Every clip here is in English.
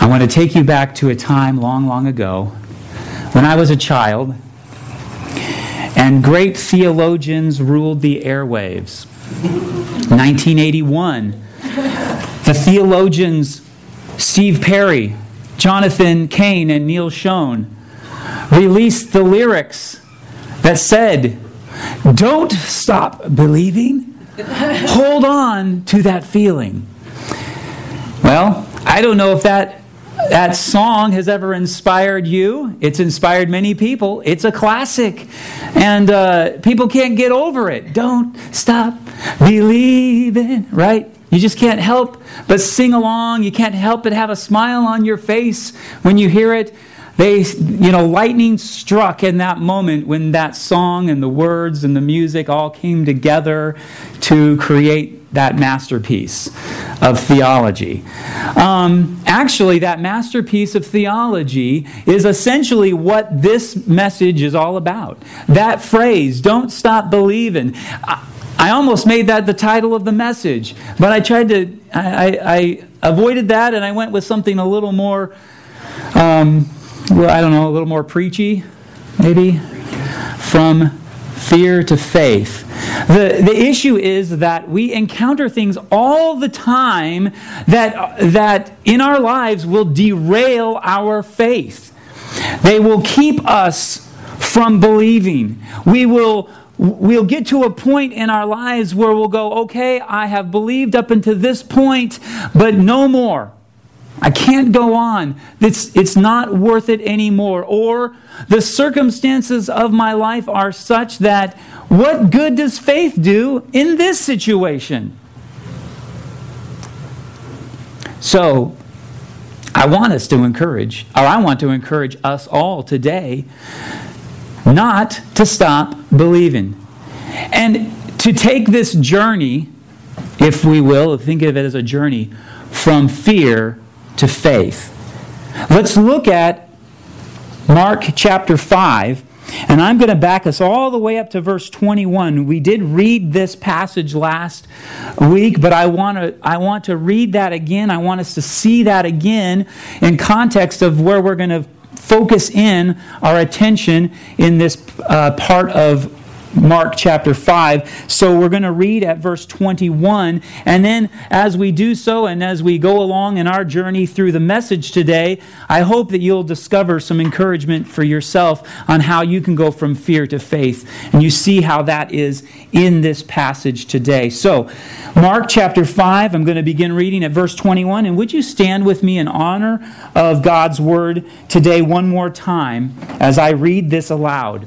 I want to take you back to a time long, long ago when I was a child and great theologians ruled the airwaves. 1981, the theologians Steve Perry, Jonathan Cain, and Neal Schon released the lyrics that said, Don't stop believing, hold on to that feeling. Well, I don't know if that that song has ever inspired you. It's inspired many people. It's a classic. And uh, people can't get over it. Don't stop believing, right? You just can't help but sing along. You can't help but have a smile on your face when you hear it. They, you know, lightning struck in that moment when that song and the words and the music all came together to create that masterpiece of theology. Um, actually, that masterpiece of theology is essentially what this message is all about. That phrase, don't stop believing. I, I almost made that the title of the message, but I tried to, I, I avoided that and I went with something a little more, um, well, I don't know, a little more preachy, maybe, from fear to faith. The, the issue is that we encounter things all the time that, that in our lives will derail our faith. They will keep us from believing. We will we'll get to a point in our lives where we'll go, okay, I have believed up until this point, but no more. I can't go on. It's, it's not worth it anymore. Or the circumstances of my life are such that what good does faith do in this situation? So, I want us to encourage, or I want to encourage us all today not to stop believing. And to take this journey, if we will, think of it as a journey, from fear to faith. Let's look at Mark chapter 5. And I'm going to back us all the way up to verse 21. We did read this passage last week, but I want to I want to read that again. I want us to see that again in context of where we're going to focus in our attention in this uh, part of Mark chapter 5. So we're going to read at verse 21. And then as we do so and as we go along in our journey through the message today, I hope that you'll discover some encouragement for yourself on how you can go from fear to faith. And you see how that is in this passage today. So, Mark chapter 5, I'm going to begin reading at verse 21. And would you stand with me in honor of God's word today one more time as I read this aloud?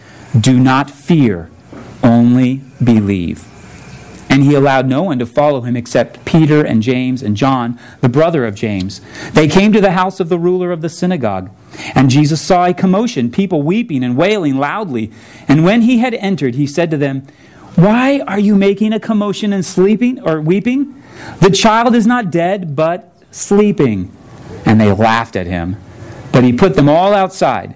do not fear, only believe. And he allowed no one to follow him except Peter and James and John, the brother of James. They came to the house of the ruler of the synagogue. And Jesus saw a commotion, people weeping and wailing loudly. And when he had entered, he said to them, Why are you making a commotion and sleeping or weeping? The child is not dead, but sleeping. And they laughed at him. But he put them all outside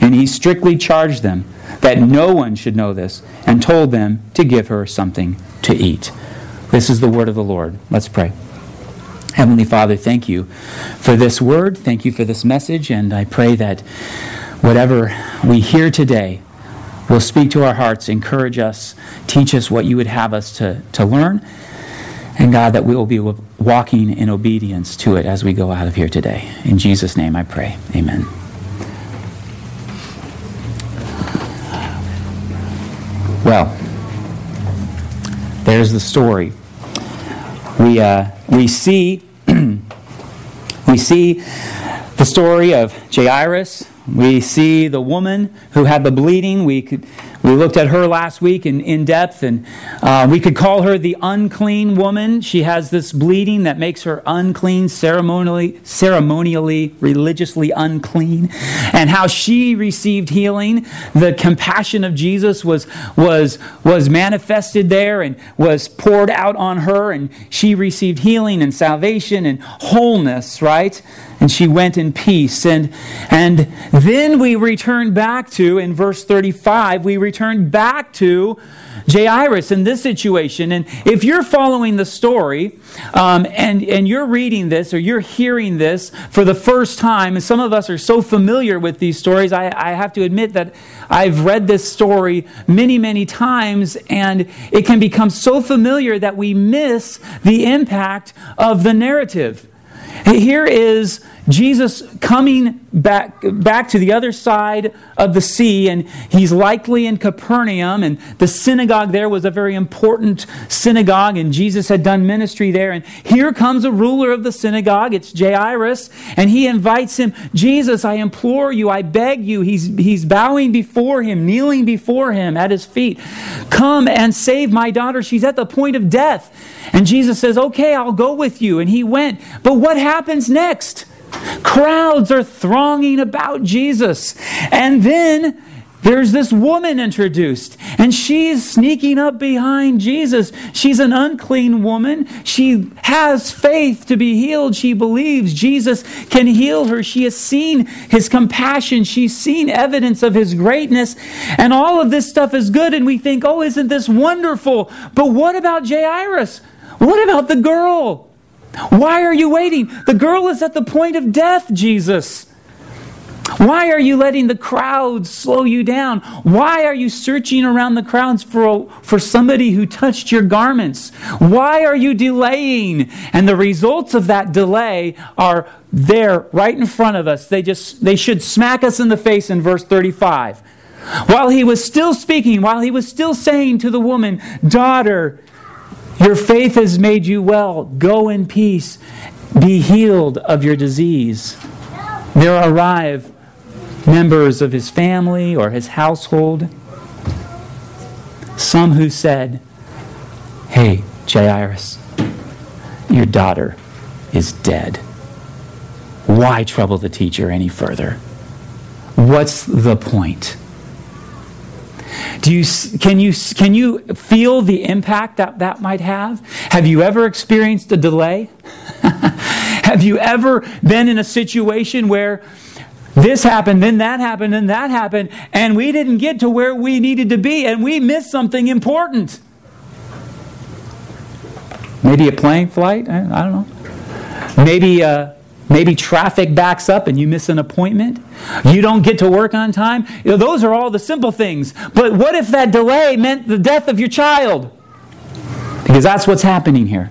And he strictly charged them that no one should know this, and told them to give her something to eat. This is the word of the Lord. Let's pray. Heavenly Father, thank you for this word. Thank you for this message. And I pray that whatever we hear today will speak to our hearts, encourage us, teach us what you would have us to, to learn. And God, that we will be walking in obedience to it as we go out of here today. In Jesus' name I pray. Amen. There's the story. We, uh, we see we see the story of Jairus. We see the woman who had the bleeding. We could we looked at her last week in, in depth, and uh, we could call her the unclean woman. She has this bleeding that makes her unclean, ceremonially, ceremonially, religiously unclean, and how she received healing. The compassion of Jesus was, was, was manifested there and was poured out on her, and she received healing and salvation and wholeness, right? and she went in peace. And, and then we return back to, in verse 35, we return back to Jairus in this situation. And if you're following the story um, and, and you're reading this or you're hearing this for the first time, and some of us are so familiar with these stories, I, I have to admit that I've read this story many, many times, and it can become so familiar that we miss the impact of the narrative. Here is Jesus coming back, back to the other side of the sea, and he's likely in Capernaum, and the synagogue there was a very important synagogue, and Jesus had done ministry there. And here comes a ruler of the synagogue, it's Jairus, and he invites him, Jesus, I implore you, I beg you. He's, he's bowing before him, kneeling before him at his feet. Come and save my daughter. She's at the point of death. And Jesus says, Okay, I'll go with you. And he went. But what happens next? Crowds are thronging about Jesus. And then there's this woman introduced, and she's sneaking up behind Jesus. She's an unclean woman. She has faith to be healed. She believes Jesus can heal her. She has seen his compassion. She's seen evidence of his greatness. And all of this stuff is good, and we think, oh, isn't this wonderful? But what about Jairus? What about the girl? Why are you waiting? The girl is at the point of death, Jesus. Why are you letting the crowds slow you down? Why are you searching around the crowds for, for somebody who touched your garments? Why are you delaying? And the results of that delay are there right in front of us. They just they should smack us in the face in verse 35. While he was still speaking, while he was still saying to the woman, "Daughter, your faith has made you well. Go in peace. Be healed of your disease. There arrive members of his family or his household. Some who said, Hey, Jairus, your daughter is dead. Why trouble the teacher any further? What's the point? Do you, can, you, can you feel the impact that that might have? Have you ever experienced a delay? have you ever been in a situation where this happened, then that happened, then that happened, and we didn't get to where we needed to be, and we missed something important? Maybe a plane flight? I, don't know. Maybe. Uh, Maybe traffic backs up and you miss an appointment. You don't get to work on time. You know, those are all the simple things. But what if that delay meant the death of your child? Because that's what's happening here.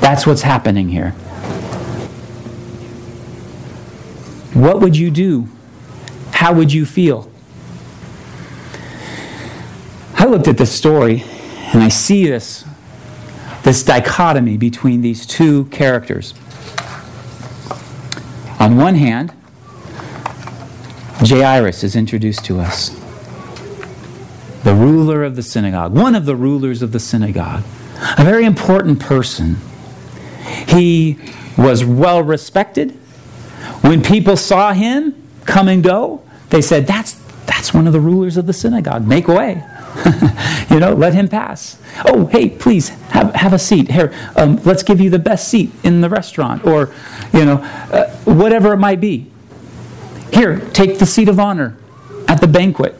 That's what's happening here. what would you do? How would you feel? I looked at this story and I see this, this dichotomy between these two characters. On one hand, Jairus is introduced to us, the ruler of the synagogue, one of the rulers of the synagogue, a very important person. He was well respected. When people saw him come and go, they said, That's, that's one of the rulers of the synagogue. Make way. you know, let him pass. Oh, hey, please have, have a seat. Here, um, let's give you the best seat in the restaurant, or, you know, uh, whatever it might be. Here, take the seat of honor at the banquet.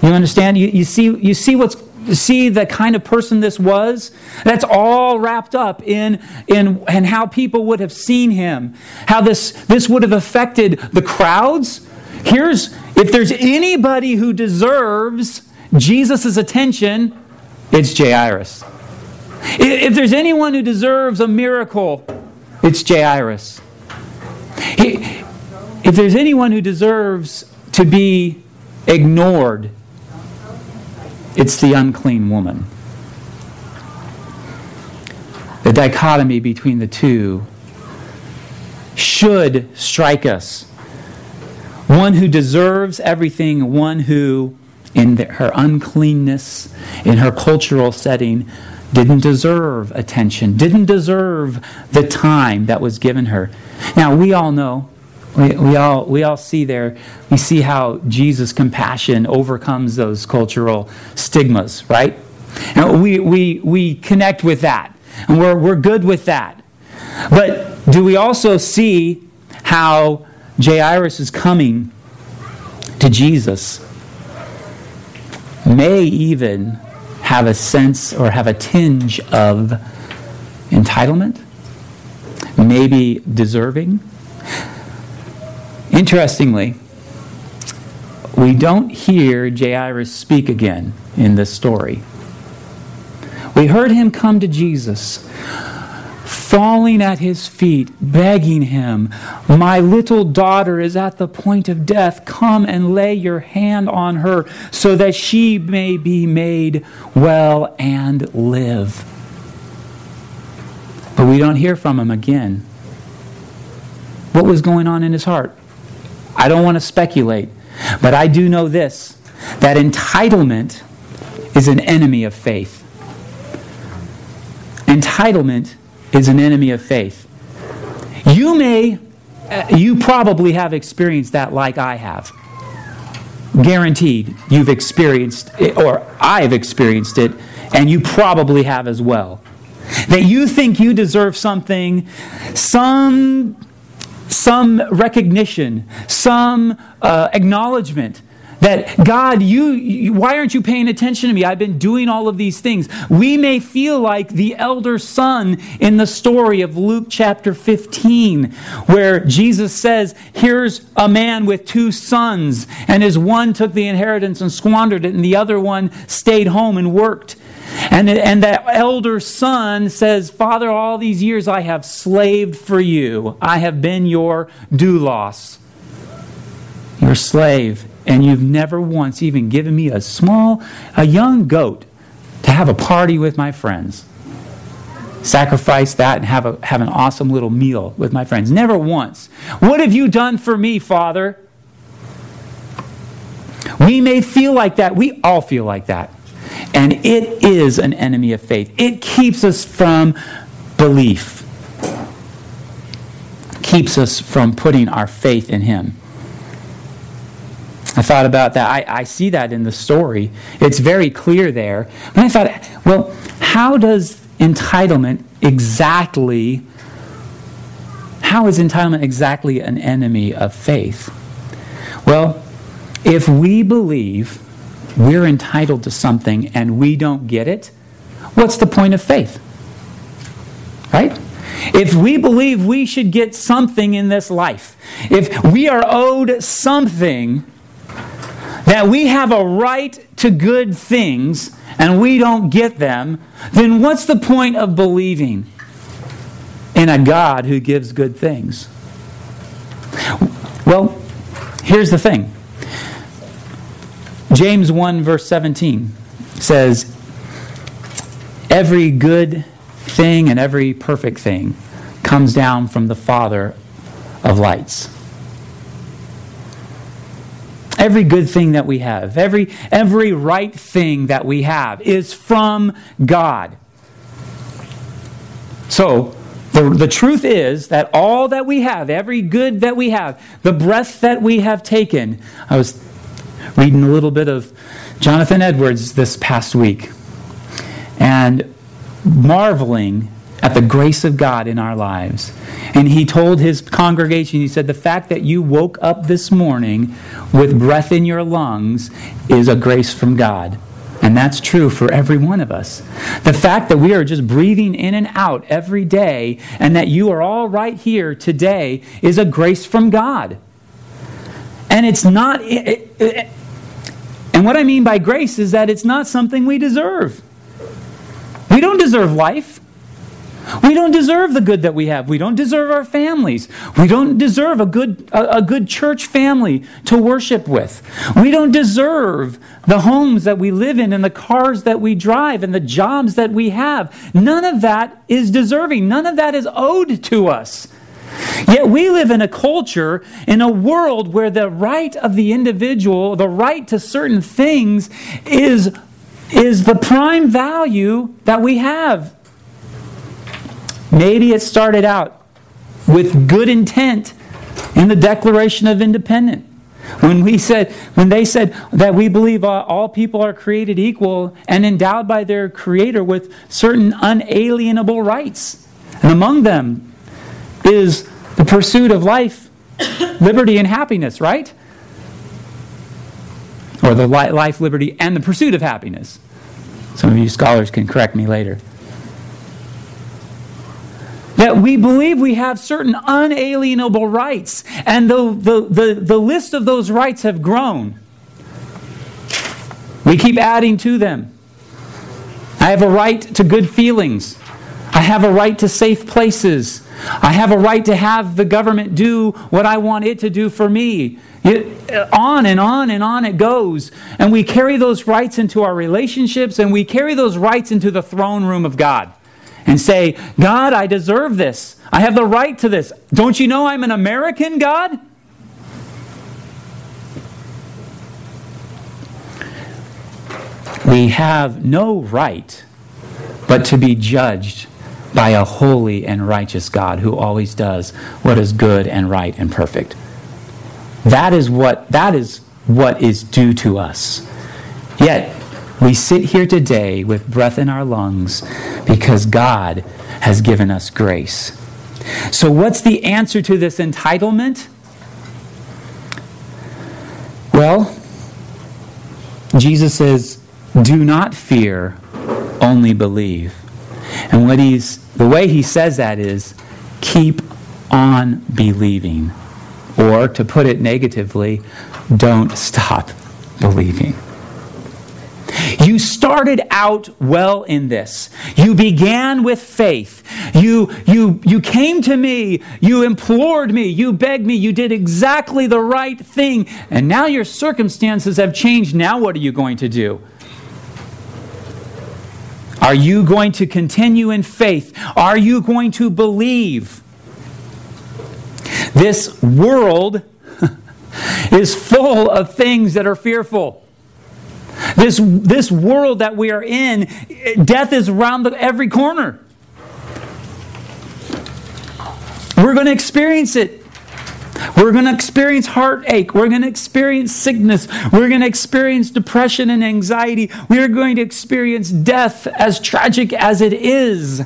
You understand? You, you, see, you see what's see the kind of person this was that's all wrapped up in in and how people would have seen him how this this would have affected the crowds here's if there's anybody who deserves Jesus' attention, it's Jairus. If there's anyone who deserves a miracle, it's Jairus. If there's anyone who deserves to be ignored, it's the unclean woman. The dichotomy between the two should strike us. One who deserves everything, one who in the, her uncleanness, in her cultural setting, didn't deserve attention, didn't deserve the time that was given her. Now, we all know, we, we, all, we all see there, we see how Jesus' compassion overcomes those cultural stigmas, right? And we, we, we connect with that, and we're, we're good with that. But do we also see how Jairus is coming to Jesus? may even have a sense or have a tinge of entitlement, maybe deserving. Interestingly, we don't hear Jairus speak again in this story. We heard him come to Jesus falling at his feet, begging him, My little daughter is at the point of death. Come and lay your hand on her so that she may be made well and live. But we don't hear from him again. What was going on in his heart? I don't want to speculate, but I do know this that entitlement is an enemy of faith. Entitlement is an enemy of faith. You may, uh, you probably have experienced that like I have. Guaranteed, you've experienced it, or I've experienced it, and you probably have as well. That you think you deserve something, some, some recognition, some uh, acknowledgement that God, you, you, why aren't you paying attention to me? I've been doing all of these things. We may feel like the elder son in the story of Luke chapter 15, where Jesus says, Here's a man with two sons, and his one took the inheritance and squandered it, and the other one stayed home and worked. And, and that elder son says, Father, all these years I have slaved for you. I have been your doulos, your slave and you've never once even given me a small, a young goat to have a party with my friends. Sacrifice that and have, a, have an awesome little meal with my friends. Never once. What have you done for me, Father? We may feel like that. We all feel like that. And it is an enemy of faith. It keeps us from belief, keeps us from putting our faith in Him. I thought about that. I, I see that in the story. It's very clear there. But I thought, well, how does entitlement exactly, how is entitlement exactly an enemy of faith? Well, if we believe we're entitled to something and we don't get it, what's the point of faith? Right? If we believe we should get something in this life, if we are owed something, that we have a right to good things and we don't get them, then what's the point of believing in a God who gives good things? Well, here's the thing James 1, verse 17 says, Every good thing and every perfect thing comes down from the Father of lights. Every good thing that we have, every, every right thing that we have is from God. So, the, the truth is that all that we have, every good that we have, the breath that we have taken, I was reading a little bit of Jonathan Edwards this past week and marveling at the grace of God in our lives. And he told his congregation, he said, The fact that you woke up this morning with breath in your lungs is a grace from God. And that's true for every one of us. The fact that we are just breathing in and out every day and that you are all right here today is a grace from God. And it's not, it, it, and what I mean by grace is that it's not something we deserve. We don't deserve life. We don't deserve the good that we have. We don't deserve our families. We don't deserve a good, a, a, good church family to worship with. We don't deserve the homes that we live in and the cars that we drive and the jobs that we have. None of that is deserving. None of that is owed to us. Yet we live in a culture, in a world where the right of the individual, the right to certain things, is, is the prime value that we have Maybe it started out with good intent in the Declaration of Independence. When we said, when they said that we believe all people are created equal and endowed by their Creator with certain unalienable rights, and among them is the pursuit of life, liberty, and happiness, right? Or the life, liberty, and the pursuit of happiness. Some of you scholars can correct me later that we believe we have certain unalienable rights, and the, the, the, the list of those rights have grown. We keep adding to them. I have a right to good feelings. I have a right to safe places. I have a right to have the government do what I want it to do for me. It, on and on and on it goes. And we carry those rights into our relationships and we carry those rights into the throne room of God and say, God, I deserve this. I have the right to this. Don't you know I'm an American, God? We have no right but to be judged by a holy and righteous God who always does what is good and right and perfect. That is what that is what is due to us. Yet we sit here today with breath in our lungs because God has given us grace. So, what's the answer to this entitlement? Well, Jesus says, Do not fear, only believe. And what he's, the way he says that is, keep on believing. Or, to put it negatively, don't stop believing. You started out well in this. You began with faith. You, you, you came to me. You implored me. You begged me. You did exactly the right thing. And now your circumstances have changed. Now, what are you going to do? Are you going to continue in faith? Are you going to believe? This world is full of things that are fearful. This, this world that we are in, death is around the, every corner. We're going to experience it. We're going to experience heartache. We're going to experience sickness. We're going to experience depression and anxiety. We are going to experience death as tragic as it is.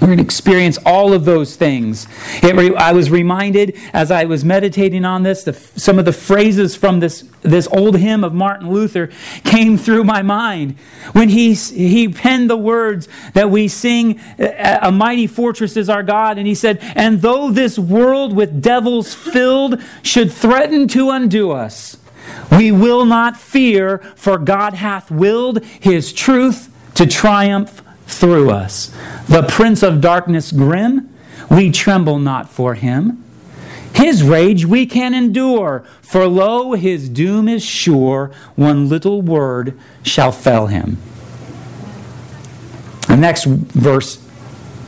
We're going to experience all of those things. Re- I was reminded as I was meditating on this, the, some of the phrases from this, this old hymn of Martin Luther came through my mind when he, he penned the words that we sing, A mighty fortress is our God. And he said, And though this world with devils filled should threaten to undo us, we will not fear, for God hath willed his truth to triumph through us. The prince of darkness grim, we tremble not for him. His rage we can endure, for lo, his doom is sure. One little word shall fell him. The next verse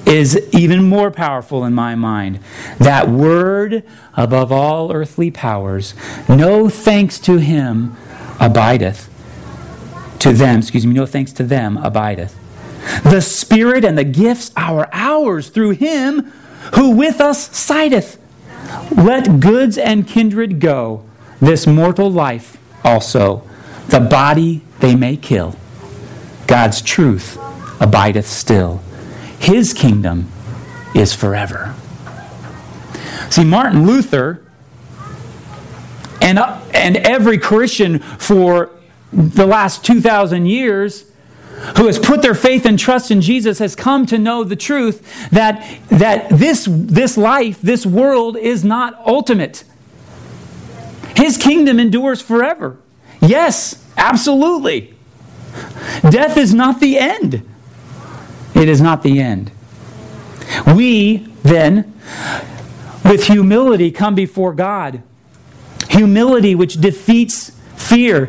is even more powerful in my mind. That word above all earthly powers, no thanks to him abideth. To them, excuse me, no thanks to them abideth. The Spirit and the gifts are ours through him who with us sideth. Let goods and kindred go, this mortal life also. The body they may kill. God's truth abideth still. His kingdom is forever. See, Martin Luther and, uh, and every Christian for the last 2,000 years who has put their faith and trust in Jesus has come to know the truth that, that this, this life, this world is not ultimate. His kingdom endures forever. Yes, absolutely. Death is not the end. It is not the end. We then, with humility, come before God. Humility which defeats fear.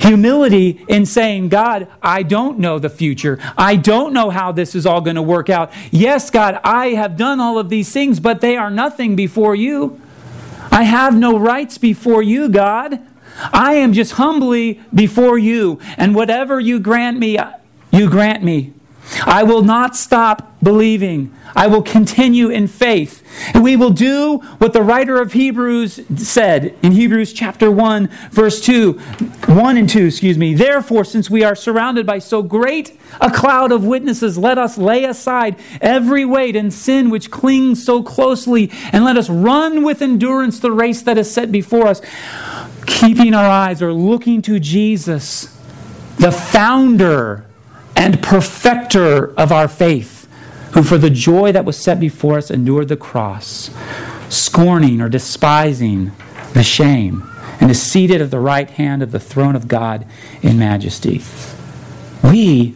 Humility in saying, God, I don't know the future. I don't know how this is all going to work out. Yes, God, I have done all of these things, but they are nothing before you. I have no rights before you, God. I am just humbly before you, and whatever you grant me, you grant me. I will not stop believing. I will continue in faith. And we will do what the writer of Hebrews said in Hebrews chapter 1, verse 2, 1 and 2, excuse me. Therefore, since we are surrounded by so great a cloud of witnesses, let us lay aside every weight and sin which clings so closely, and let us run with endurance the race that is set before us, keeping our eyes or looking to Jesus, the founder and perfecter of our faith, who for the joy that was set before us endured the cross, scorning or despising the shame, and is seated at the right hand of the throne of God in majesty. We,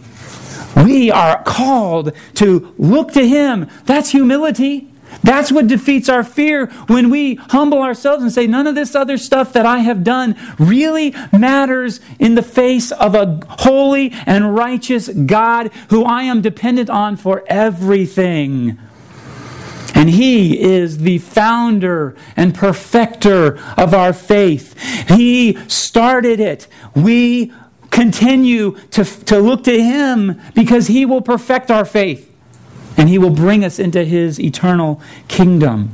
we are called to look to Him. That's humility. That's what defeats our fear when we humble ourselves and say, none of this other stuff that I have done really matters in the face of a holy and righteous God who I am dependent on for everything. And He is the founder and perfecter of our faith. He started it. We continue to, to look to Him because He will perfect our faith and he will bring us into his eternal kingdom.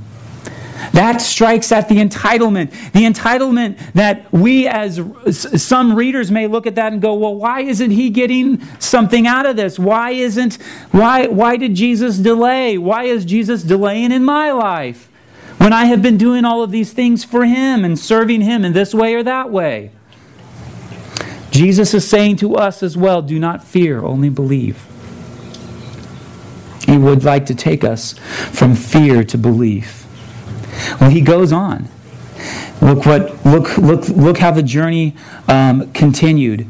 That strikes at the entitlement. The entitlement that we, as some readers, may look at that and go, well, why isn't he getting something out of this? Why isn't, why, why did Jesus delay? Why is Jesus delaying in my life when I have been doing all of these things for him and serving him in this way or that way? Jesus is saying to us as well do not fear, only believe. He would like to take us from fear to belief. Well, he goes on. Look what look look look how the journey um, continued.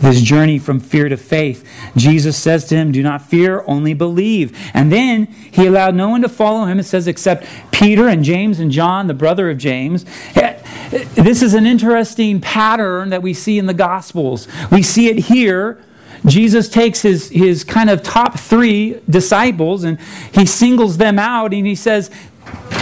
This journey from fear to faith. Jesus says to him, Do not fear, only believe. And then he allowed no one to follow him, it says, except Peter and James and John, the brother of James. Eh, this is an interesting pattern that we see in the Gospels. We see it here Jesus takes his, his kind of top three disciples and he singles them out and he says,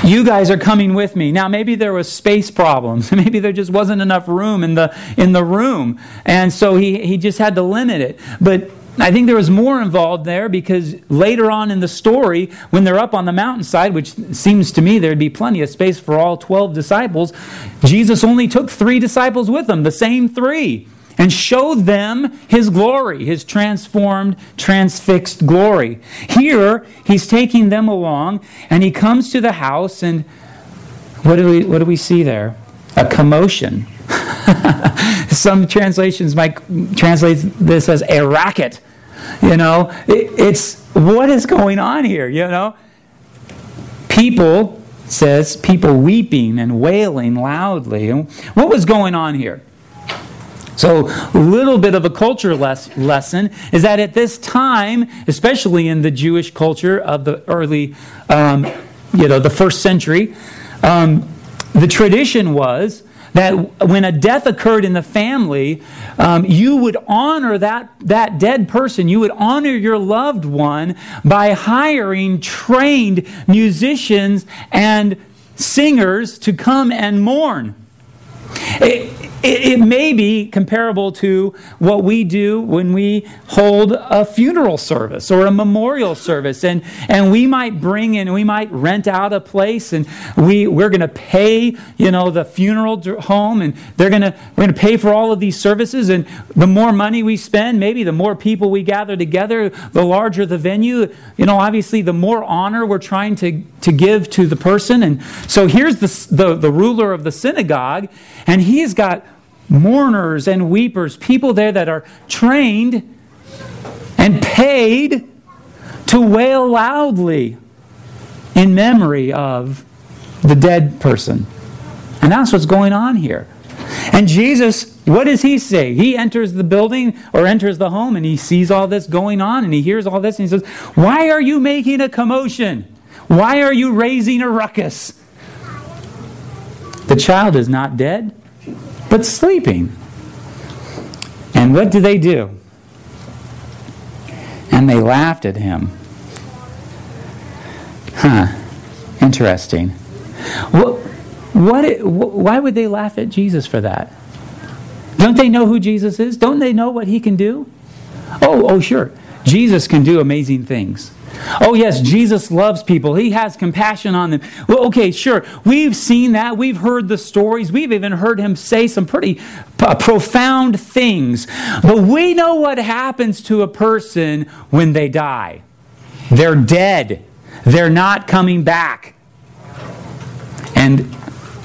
you guys are coming with me. Now maybe there was space problems. Maybe there just wasn't enough room in the in the room. And so he he just had to limit it. But I think there was more involved there because later on in the story, when they're up on the mountainside, which seems to me there'd be plenty of space for all 12 disciples, Jesus only took three disciples with him, the same three and show them his glory, his transformed, transfixed glory. Here, he's taking them along, and he comes to the house, and what do we, what do we see there? A commotion. Some translations might translate this as a racket. You know, it, it's what is going on here, you know? People, says, people weeping and wailing loudly. What was going on here? So, a little bit of a culture les- lesson is that at this time, especially in the Jewish culture of the early, um, you know, the first century, um, the tradition was that when a death occurred in the family, um, you would honor that, that dead person. You would honor your loved one by hiring trained musicians and singers to come and mourn. It, it, may be comparable to what we do when we hold a funeral service or a memorial service. And, and we might bring in, we might rent out a place and we, we're going to pay, you know, the funeral home and they're going to, we're going to pay for all of these services. And the more money we spend, maybe the more people we gather together, the larger the venue. You know, obviously the more honor we're trying to, to give to the person. And so here's the, the, the ruler of the synagogue and he's got mourners and weepers, people there that are trained and paid to wail loudly in memory of the dead person. And that's what's going on here. And Jesus, what does he say? He enters the building or enters the home and he sees all this going on and he hears all this and he says, Why are you making a commotion? Why are you raising a ruckus? The child is not dead, but sleeping. And what do they do? And they laughed at him. Huh. Interesting. What, what, why would they laugh at Jesus for that? Don't they know who Jesus is? Don't they know what he can do? Oh, oh, sure. Jesus can do amazing things. Oh, yes, Jesus loves people. He has compassion on them. Well, okay, sure. We've seen that. We've heard the stories. We've even heard him say some pretty uh, profound things. But we know what happens to a person when they die. They're dead, they're not coming back. And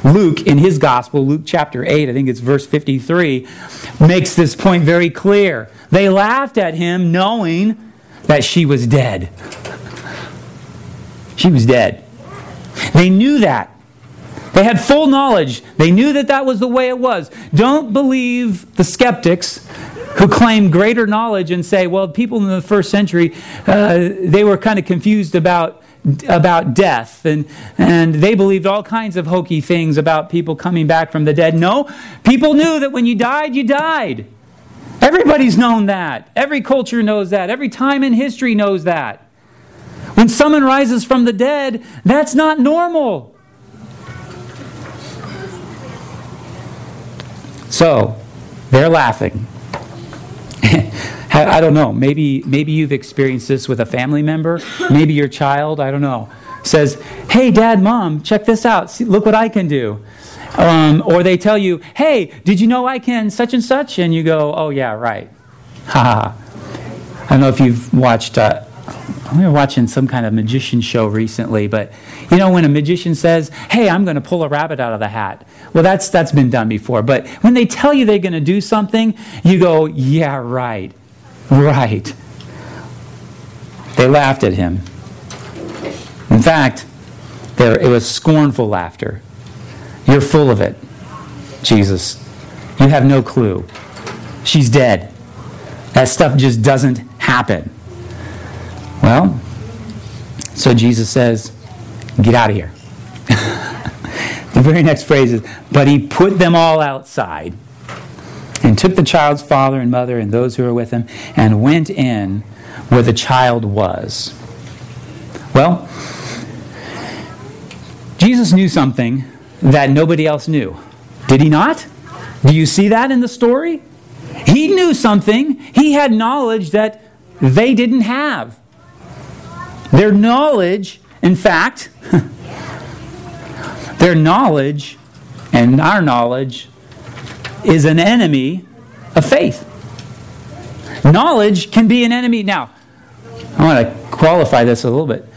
Luke, in his gospel, Luke chapter 8, I think it's verse 53, makes this point very clear. They laughed at him knowing that she was dead. She was dead. They knew that. They had full knowledge. They knew that that was the way it was. Don't believe the skeptics who claim greater knowledge and say, well, people in the first century, uh, they were kind of confused about about death and, and they believed all kinds of hokey things about people coming back from the dead. No, people knew that when you died, you died. Everybody's known that. Every culture knows that. Every time in history knows that. When someone rises from the dead, that's not normal. So, they're laughing. I don't know. Maybe, maybe you've experienced this with a family member. Maybe your child, I don't know, says, Hey, dad, mom, check this out. See, look what I can do. Um, or they tell you, hey, did you know I can such and such? And you go, oh, yeah, right. Ha ha. I don't know if you've watched, uh, we were watching some kind of magician show recently, but you know when a magician says, hey, I'm going to pull a rabbit out of the hat. Well, that's, that's been done before. But when they tell you they're going to do something, you go, yeah, right. Right. They laughed at him. In fact, there, it was scornful laughter. You're full of it, Jesus. You have no clue. She's dead. That stuff just doesn't happen. Well, so Jesus says, Get out of here. the very next phrase is, But he put them all outside and took the child's father and mother and those who were with him and went in where the child was. Well, Jesus knew something that nobody else knew. Did he not? Do you see that in the story? He knew something. He had knowledge that they didn't have. Their knowledge, in fact, their knowledge and our knowledge is an enemy of faith. Knowledge can be an enemy. Now, I want to qualify this a little bit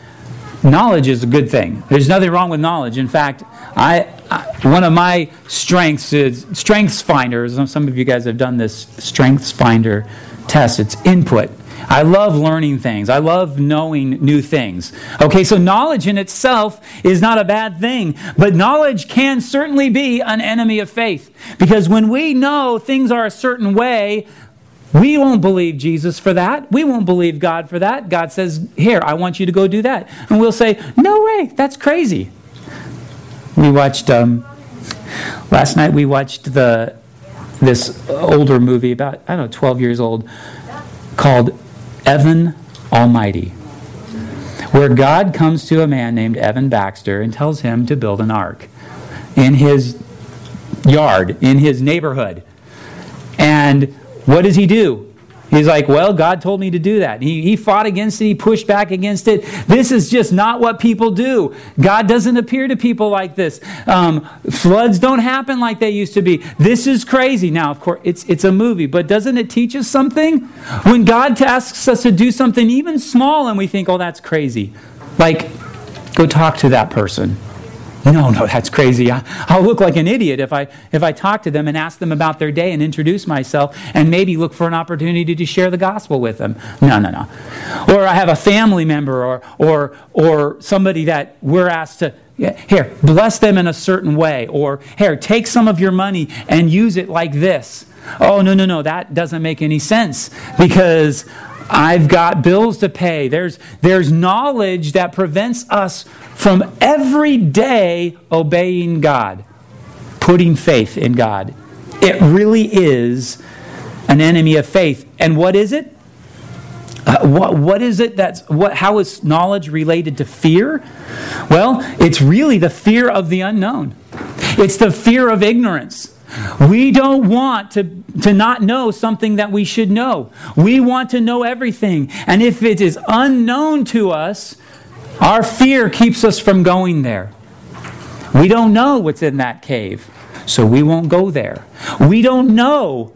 knowledge is a good thing. There's nothing wrong with knowledge. In fact, I, I, one of my strengths is Strengths finders. Some of you guys have done this Strengths Finder test. It's input. I love learning things. I love knowing new things. Okay, so knowledge in itself is not a bad thing, but knowledge can certainly be an enemy of faith. Because when we know things are a certain way, we won't believe Jesus for that. We won't believe God for that. God says, Here, I want you to go do that. And we'll say, No way, that's crazy. We watched um, Last night we watched the this older movie about I don't know 12 years old called Evan Almighty, where God comes to a man named Evan Baxter and tells him to build an ark in his yard, in his neighborhood. And what does he do? He's like, Well, God told me to do that. He, he fought against it, he pushed back against it. This is just not what people do. God doesn't appear to people like this. Um, floods don't happen like they used to be. This is crazy. Now, of course, it's, it's a movie, but doesn't it teach us something? When God asks us to do something even small and we think, Oh, that's crazy, like, go talk to that person. No, no, that's crazy. I, will look like an idiot if I, if I talk to them and ask them about their day and introduce myself and maybe look for an opportunity to share the gospel with them. No, no, no. Or I have a family member or, or, or somebody that we're asked to, here, bless them in a certain way. Or, here, take some of your money and use it like this. Oh, no, no, no, that doesn't make any sense because I've got bills to pay. There's, there's knowledge that prevents us from every day obeying God, putting faith in God. It really is an enemy of faith. And what is it? Uh, what, what is it that's what how is knowledge related to fear well it's really the fear of the unknown it's the fear of ignorance we don't want to, to not know something that we should know. We want to know everything. And if it is unknown to us, our fear keeps us from going there. We don't know what's in that cave, so we won't go there. We don't know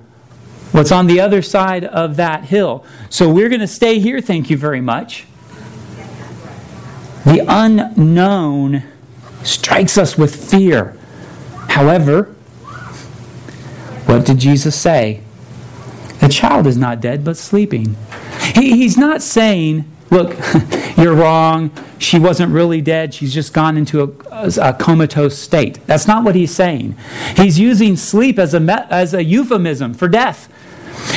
what's on the other side of that hill, so we're going to stay here, thank you very much. The unknown strikes us with fear. However, what did Jesus say? The child is not dead, but sleeping. He, he's not saying, look, you're wrong. She wasn't really dead. She's just gone into a, a, comatose state. That's not what he's saying. He's using sleep as a, as a euphemism for death.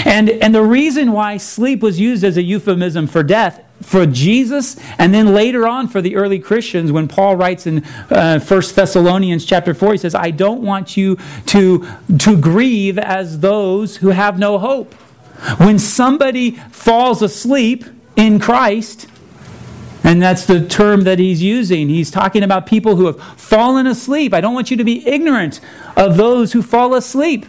And, and the reason why sleep was used as a euphemism for death for Jesus and then later on for the early Christians when Paul writes in uh, 1 Thessalonians chapter 4 he says I don't want you to to grieve as those who have no hope. When somebody falls asleep in Christ and that's the term that he's using. He's talking about people who have fallen asleep. I don't want you to be ignorant of those who fall asleep.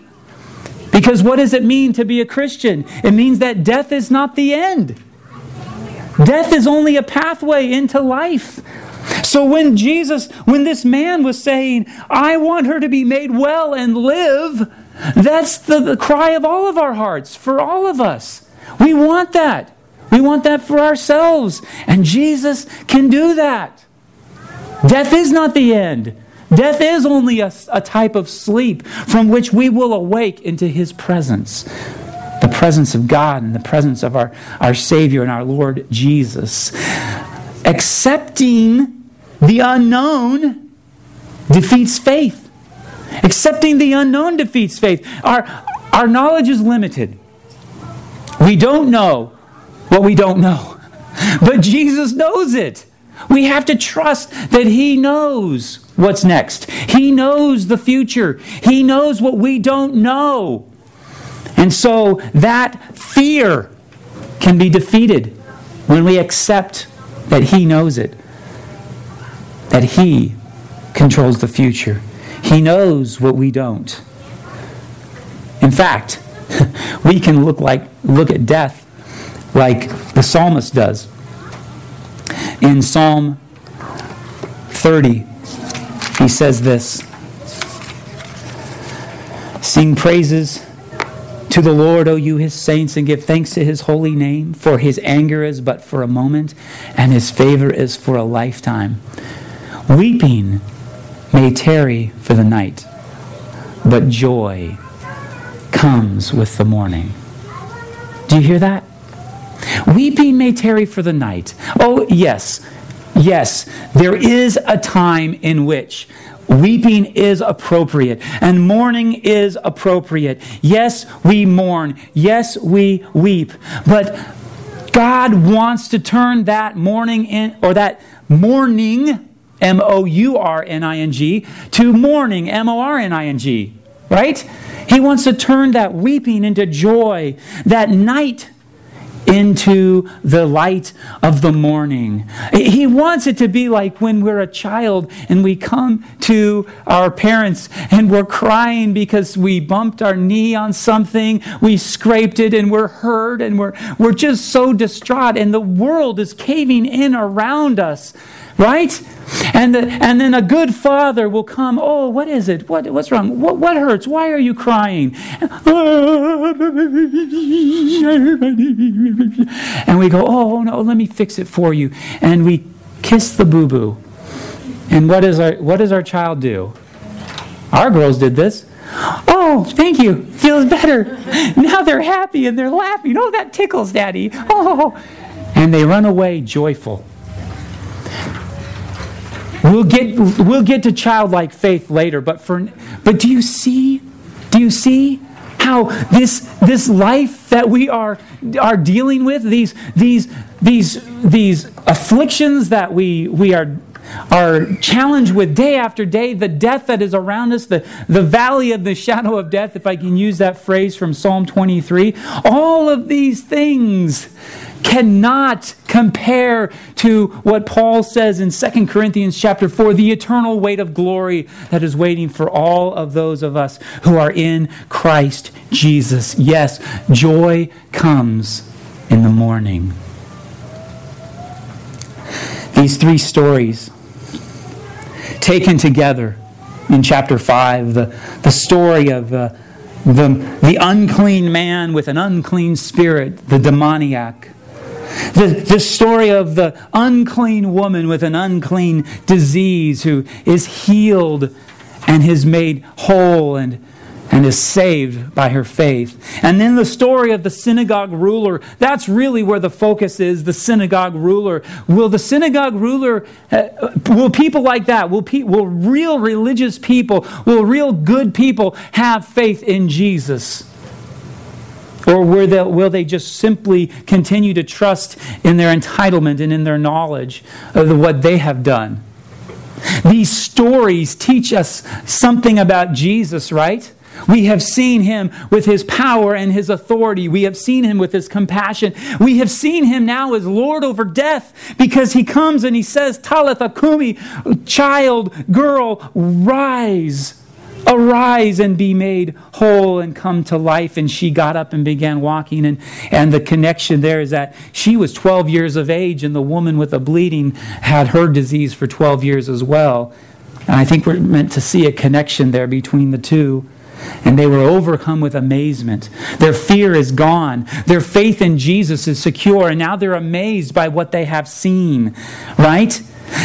Because what does it mean to be a Christian? It means that death is not the end. Death is only a pathway into life. So when Jesus, when this man was saying, I want her to be made well and live, that's the, the cry of all of our hearts, for all of us. We want that. We want that for ourselves. And Jesus can do that. Death is not the end. Death is only a, a type of sleep from which we will awake into his presence presence of God and the presence of our, our Savior and our Lord Jesus. Accepting the unknown defeats faith. Accepting the unknown defeats faith. Our, our knowledge is limited. We don't know what we don't know, but Jesus knows it. We have to trust that He knows what's next. He knows the future. He knows what we don't know. And so that fear can be defeated when we accept that He knows it, that He controls the future. He knows what we don't. In fact, we can look like look at death like the psalmist does. In Psalm 30, he says this Sing praises to the Lord, O you his saints, and give thanks to his holy name, for his anger is but for a moment, and his favor is for a lifetime. Weeping may tarry for the night, but joy comes with the morning. Do you hear that? Weeping may tarry for the night. Oh, yes, yes, there is a time in which Weeping is appropriate and mourning is appropriate. Yes, we mourn. Yes, we weep. But God wants to turn that mourning in, or that mourning M O U R N I N G, to mourning, M O R N I N G, right? He wants to turn that weeping into joy, that night into the light of the morning. He wants it to be like when we're a child and we come to our parents and we're crying because we bumped our knee on something, we scraped it and we're hurt and we're, we're just so distraught and the world is caving in around us right? And, the, and then a good father will come, oh, what is it? What, what's wrong? What, what hurts? Why are you crying? And we go, oh, no, let me fix it for you. And we kiss the boo boo. And what, is our, what does our child do? Our girls did this. Oh, thank you. Feels better. Now they're happy and they're laughing. Oh, that tickles, Daddy. Oh. And they run away joyful. We'll get, we'll get to childlike faith later, but, for, but do you see? Do you see how this, this life that we are, are dealing with, these, these, these, these afflictions that we, we are, are challenged with day after day, the death that is around us, the, the valley of the shadow of death, if I can use that phrase from Psalm 23, all of these things cannot compare to what Paul says in 2 Corinthians chapter 4, the eternal weight of glory that is waiting for all of those of us who are in Christ Jesus. Yes, joy comes in the morning. These three stories taken together in chapter 5, the, the story of uh, the, the unclean man with an unclean spirit, the demoniac the, story of the unclean woman with an unclean disease who is healed and is made whole and, and is saved by her faith. And then the story of the synagogue ruler. That's really where the focus is the synagogue ruler. Will the synagogue ruler, uh, will people like that, will, pe- will real religious people, will real good people have faith in Jesus? Or will they, just simply continue to trust in their entitlement and in their knowledge of what they have done? These stories teach us something about Jesus, right? We have seen him with his power and his authority. We have seen him with his compassion. We have seen him now as Lord over death because he comes and he says, Talitha Kumi, child, girl, rise. Arise and be made whole and come to life. And she got up and began walking. And, and the connection there is that she was 12 years of age, and the woman with the bleeding had her disease for 12 years as well. And I think we're meant to see a connection there between the two. And they were overcome with amazement. Their fear is gone. Their faith in Jesus is secure. And now they're amazed by what they have seen, right?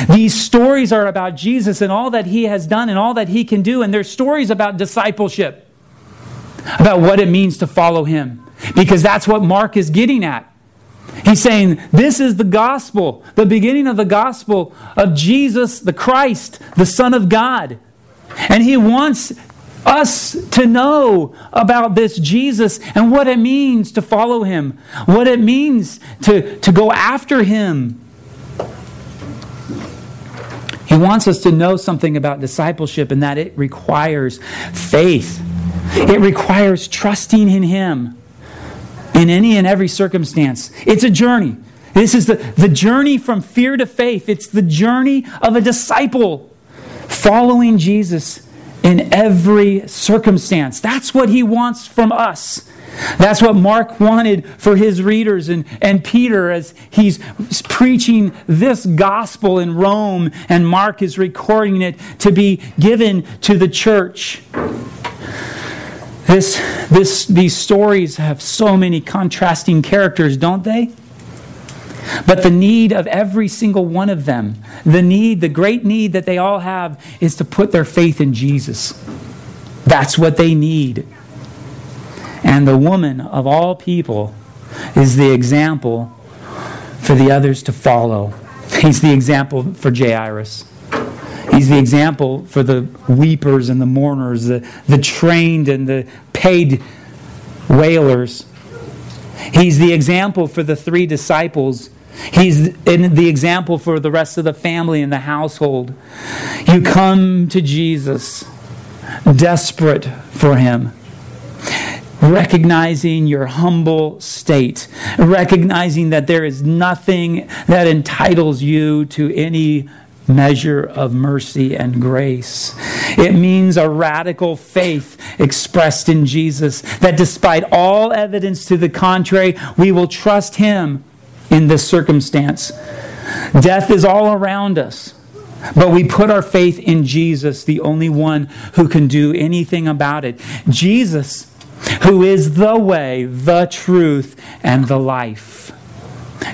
These stories are about Jesus and all that he has done and all that he can do, and they're stories about discipleship, about what it means to follow him. Because that's what Mark is getting at. He's saying, This is the gospel, the beginning of the gospel of Jesus the Christ, the Son of God. And he wants us to know about this Jesus and what it means to follow him, what it means to, to go after him. He wants us to know something about discipleship and that it requires faith. It requires trusting in Him in any and every circumstance. It's a journey. This is the, the journey from fear to faith. It's the journey of a disciple following Jesus in every circumstance. That's what He wants from us. That's what Mark wanted for his readers and, and Peter as he's preaching this gospel in Rome, and Mark is recording it to be given to the church. This, this, these stories have so many contrasting characters, don't they? But the need of every single one of them, the need, the great need that they all have, is to put their faith in Jesus. That's what they need. And the woman of all people is the example for the others to follow. He's the example for Jairus. He's the example for the weepers and the mourners, the, the trained and the paid wailers. He's the example for the three disciples He's the example for the rest of the family and the household. You come to Jesus, desperate for Him, recognizing your humble state, recognizing that there is nothing that entitles you to any measure of mercy and grace. It means a radical faith expressed in Jesus, that despite all evidence to the contrary, we will trust Him in this circumstance. Death is all around us. But we put our faith in Jesus, the only one who can do anything about it. Jesus, who is the way, the truth, and the life.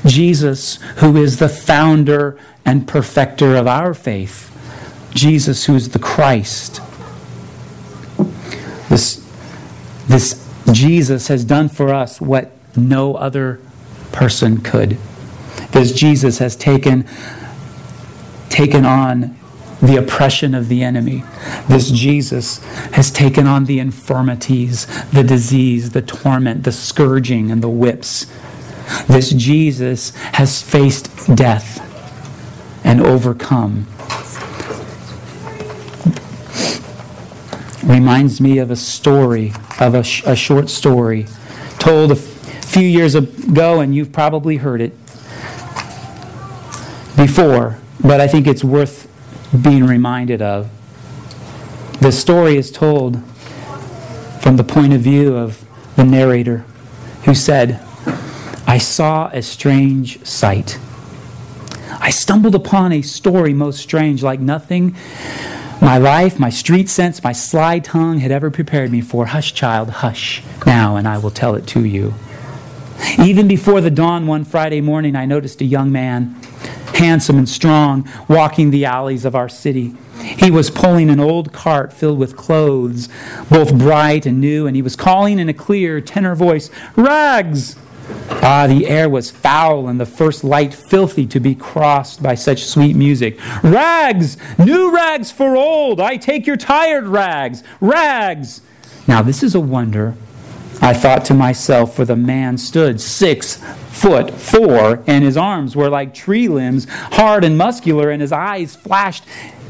Jesus, who is the founder and perfecter of our faith. Jesus, who is the Christ. This, this Jesus has done for us what no other person could. This Jesus has taken, taken on the oppression of the enemy. This Jesus has taken on the infirmities, the disease, the torment, the scourging, and the whips. This Jesus has faced death and overcome. Reminds me of a story, of a, sh- a short story told a few years ago, and you've probably heard it before, but I think it's worth being reminded of. The story is told from the point of view of the narrator who said, I saw a strange sight. I stumbled upon a story most strange, like nothing my life, my street sense, my sly tongue had ever prepared me for. Hush, child, hush now, and I will tell it to you. Even before the dawn one Friday morning, I noticed a young man, handsome and strong, walking the alleys of our city. He was pulling an old cart filled with clothes, both bright and new, and he was calling in a clear tenor voice, Rags! Ah, the air was foul and the first light filthy to be crossed by such sweet music. Rags! New rags for old! I take your tired rags! Rags! Now, this is a wonder I thought to myself, for the man stood six foot four, and his arms were like tree limbs, hard and muscular, and his eyes flashed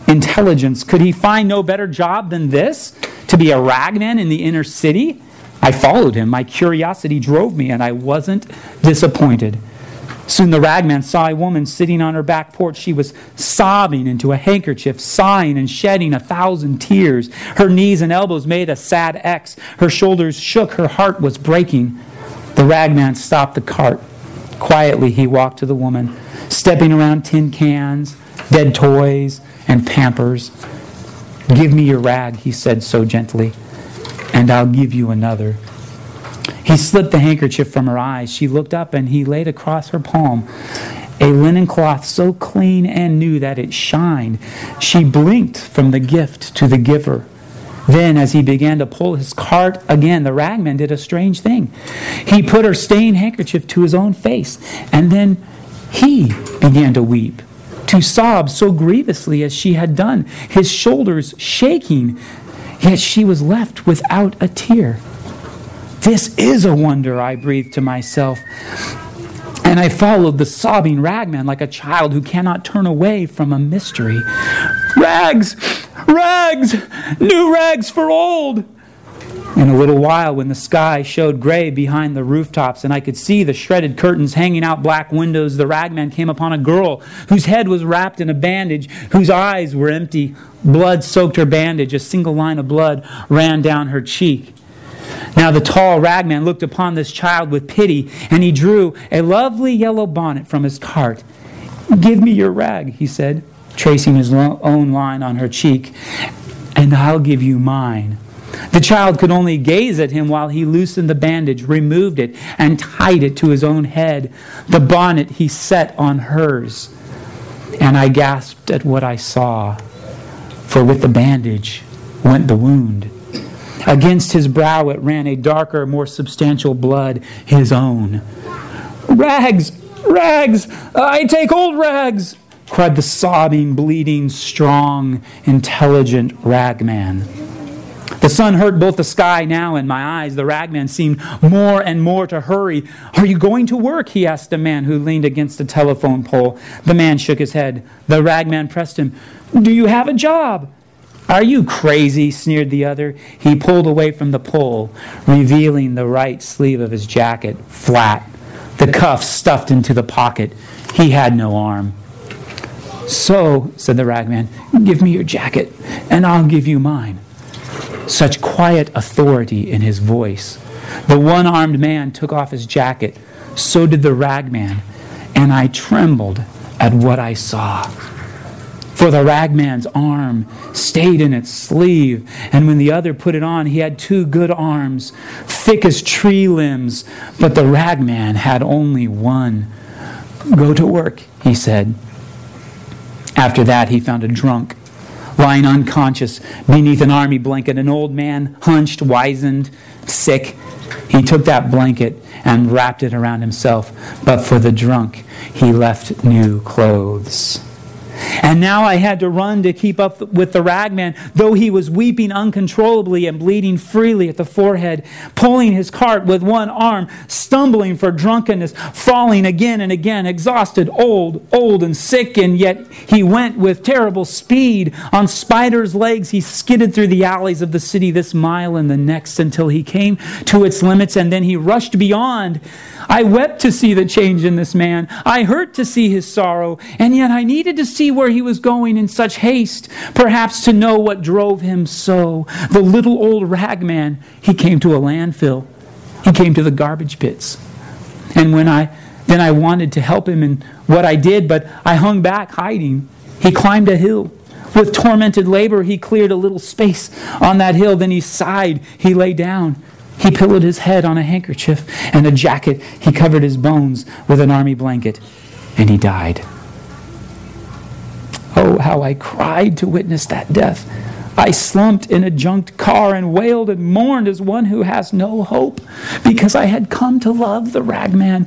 intelligence. Could he find no better job than this? To be a ragman in the inner city? I followed him. My curiosity drove me, and I wasn't disappointed. Soon the ragman saw a woman sitting on her back porch. She was sobbing into a handkerchief, sighing and shedding a thousand tears. Her knees and elbows made a sad X. Her shoulders shook. Her heart was breaking. The ragman stopped the cart. Quietly, he walked to the woman, stepping around tin cans, dead toys, and pampers. Give me your rag, he said so gently, and I'll give you another. He slipped the handkerchief from her eyes. She looked up and he laid across her palm a linen cloth so clean and new that it shined. She blinked from the gift to the giver. Then, as he began to pull his cart again, the ragman did a strange thing. He put her stained handkerchief to his own face, and then he began to weep, to sob so grievously as she had done, his shoulders shaking, yet she was left without a tear. This is a wonder, I breathed to myself. And I followed the sobbing ragman like a child who cannot turn away from a mystery. Rags! Rags! New rags for old! In a little while, when the sky showed gray behind the rooftops and I could see the shredded curtains hanging out black windows, the ragman came upon a girl whose head was wrapped in a bandage, whose eyes were empty. Blood soaked her bandage. A single line of blood ran down her cheek. Now the tall ragman looked upon this child with pity, and he drew a lovely yellow bonnet from his cart. Give me your rag, he said, tracing his own line on her cheek, and I'll give you mine. The child could only gaze at him while he loosened the bandage, removed it, and tied it to his own head. The bonnet he set on hers. And I gasped at what I saw, for with the bandage went the wound. Against his brow it ran a darker, more substantial blood, his own. Rags! Rags! I take old rags! cried the sobbing, bleeding, strong, intelligent ragman. The sun hurt both the sky now and my eyes. The ragman seemed more and more to hurry. Are you going to work? he asked a man who leaned against a telephone pole. The man shook his head. The ragman pressed him. Do you have a job? Are you crazy? sneered the other. He pulled away from the pole, revealing the right sleeve of his jacket, flat, the cuff stuffed into the pocket. He had no arm. So, said the ragman, give me your jacket, and I'll give you mine. Such quiet authority in his voice. The one armed man took off his jacket. So did the ragman, and I trembled at what I saw. For the ragman's arm stayed in its sleeve, and when the other put it on, he had two good arms, thick as tree limbs, but the ragman had only one. Go to work, he said. After that, he found a drunk lying unconscious beneath an army blanket, an old man, hunched, wizened, sick. He took that blanket and wrapped it around himself, but for the drunk, he left new clothes. And now I had to run to keep up with the ragman, though he was weeping uncontrollably and bleeding freely at the forehead, pulling his cart with one arm, stumbling for drunkenness, falling again and again, exhausted, old, old, and sick, and yet he went with terrible speed. On spider's legs, he skidded through the alleys of the city this mile and the next until he came to its limits, and then he rushed beyond. I wept to see the change in this man. I hurt to see his sorrow, and yet I needed to where he was going in such haste, perhaps to know what drove him so. The little old ragman, he came to a landfill. He came to the garbage pits. And when I then I wanted to help him in what I did, but I hung back hiding. He climbed a hill. With tormented labor, he cleared a little space on that hill. Then he sighed. He lay down. He pillowed his head on a handkerchief and a jacket. He covered his bones with an army blanket, and he died. Oh, how I cried to witness that death. I slumped in a junked car and wailed and mourned as one who has no hope because I had come to love the ragman.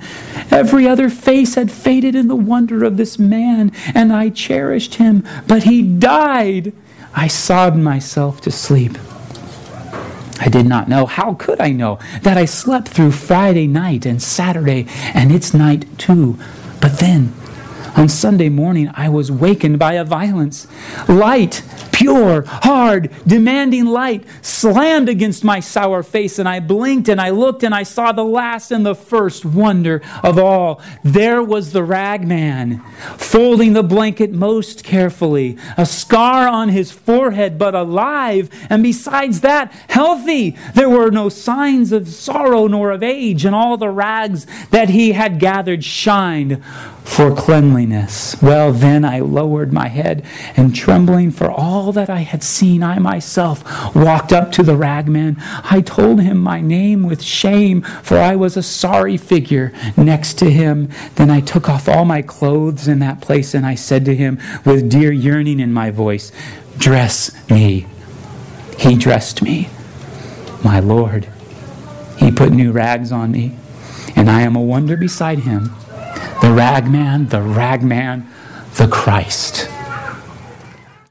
Every other face had faded in the wonder of this man, and I cherished him, but he died. I sobbed myself to sleep. I did not know. How could I know that I slept through Friday night and Saturday and its night too? But then, on Sunday morning, I was wakened by a violence. Light pure, hard, demanding light slammed against my sour face, and I blinked and I looked and I saw the last and the first wonder of all. There was the ragman, folding the blanket most carefully, a scar on his forehead, but alive, and besides that, healthy. There were no signs of sorrow nor of age, and all the rags that he had gathered shined for cleanliness. Well, then I lowered my head, and trembling for all that I had seen, I myself walked up to the ragman. I told him my name with shame, for I was a sorry figure next to him. Then I took off all my clothes in that place, and I said to him with dear yearning in my voice, Dress me. He dressed me. My Lord, he put new rags on me, and I am a wonder beside him the ragman, the ragman, the Christ.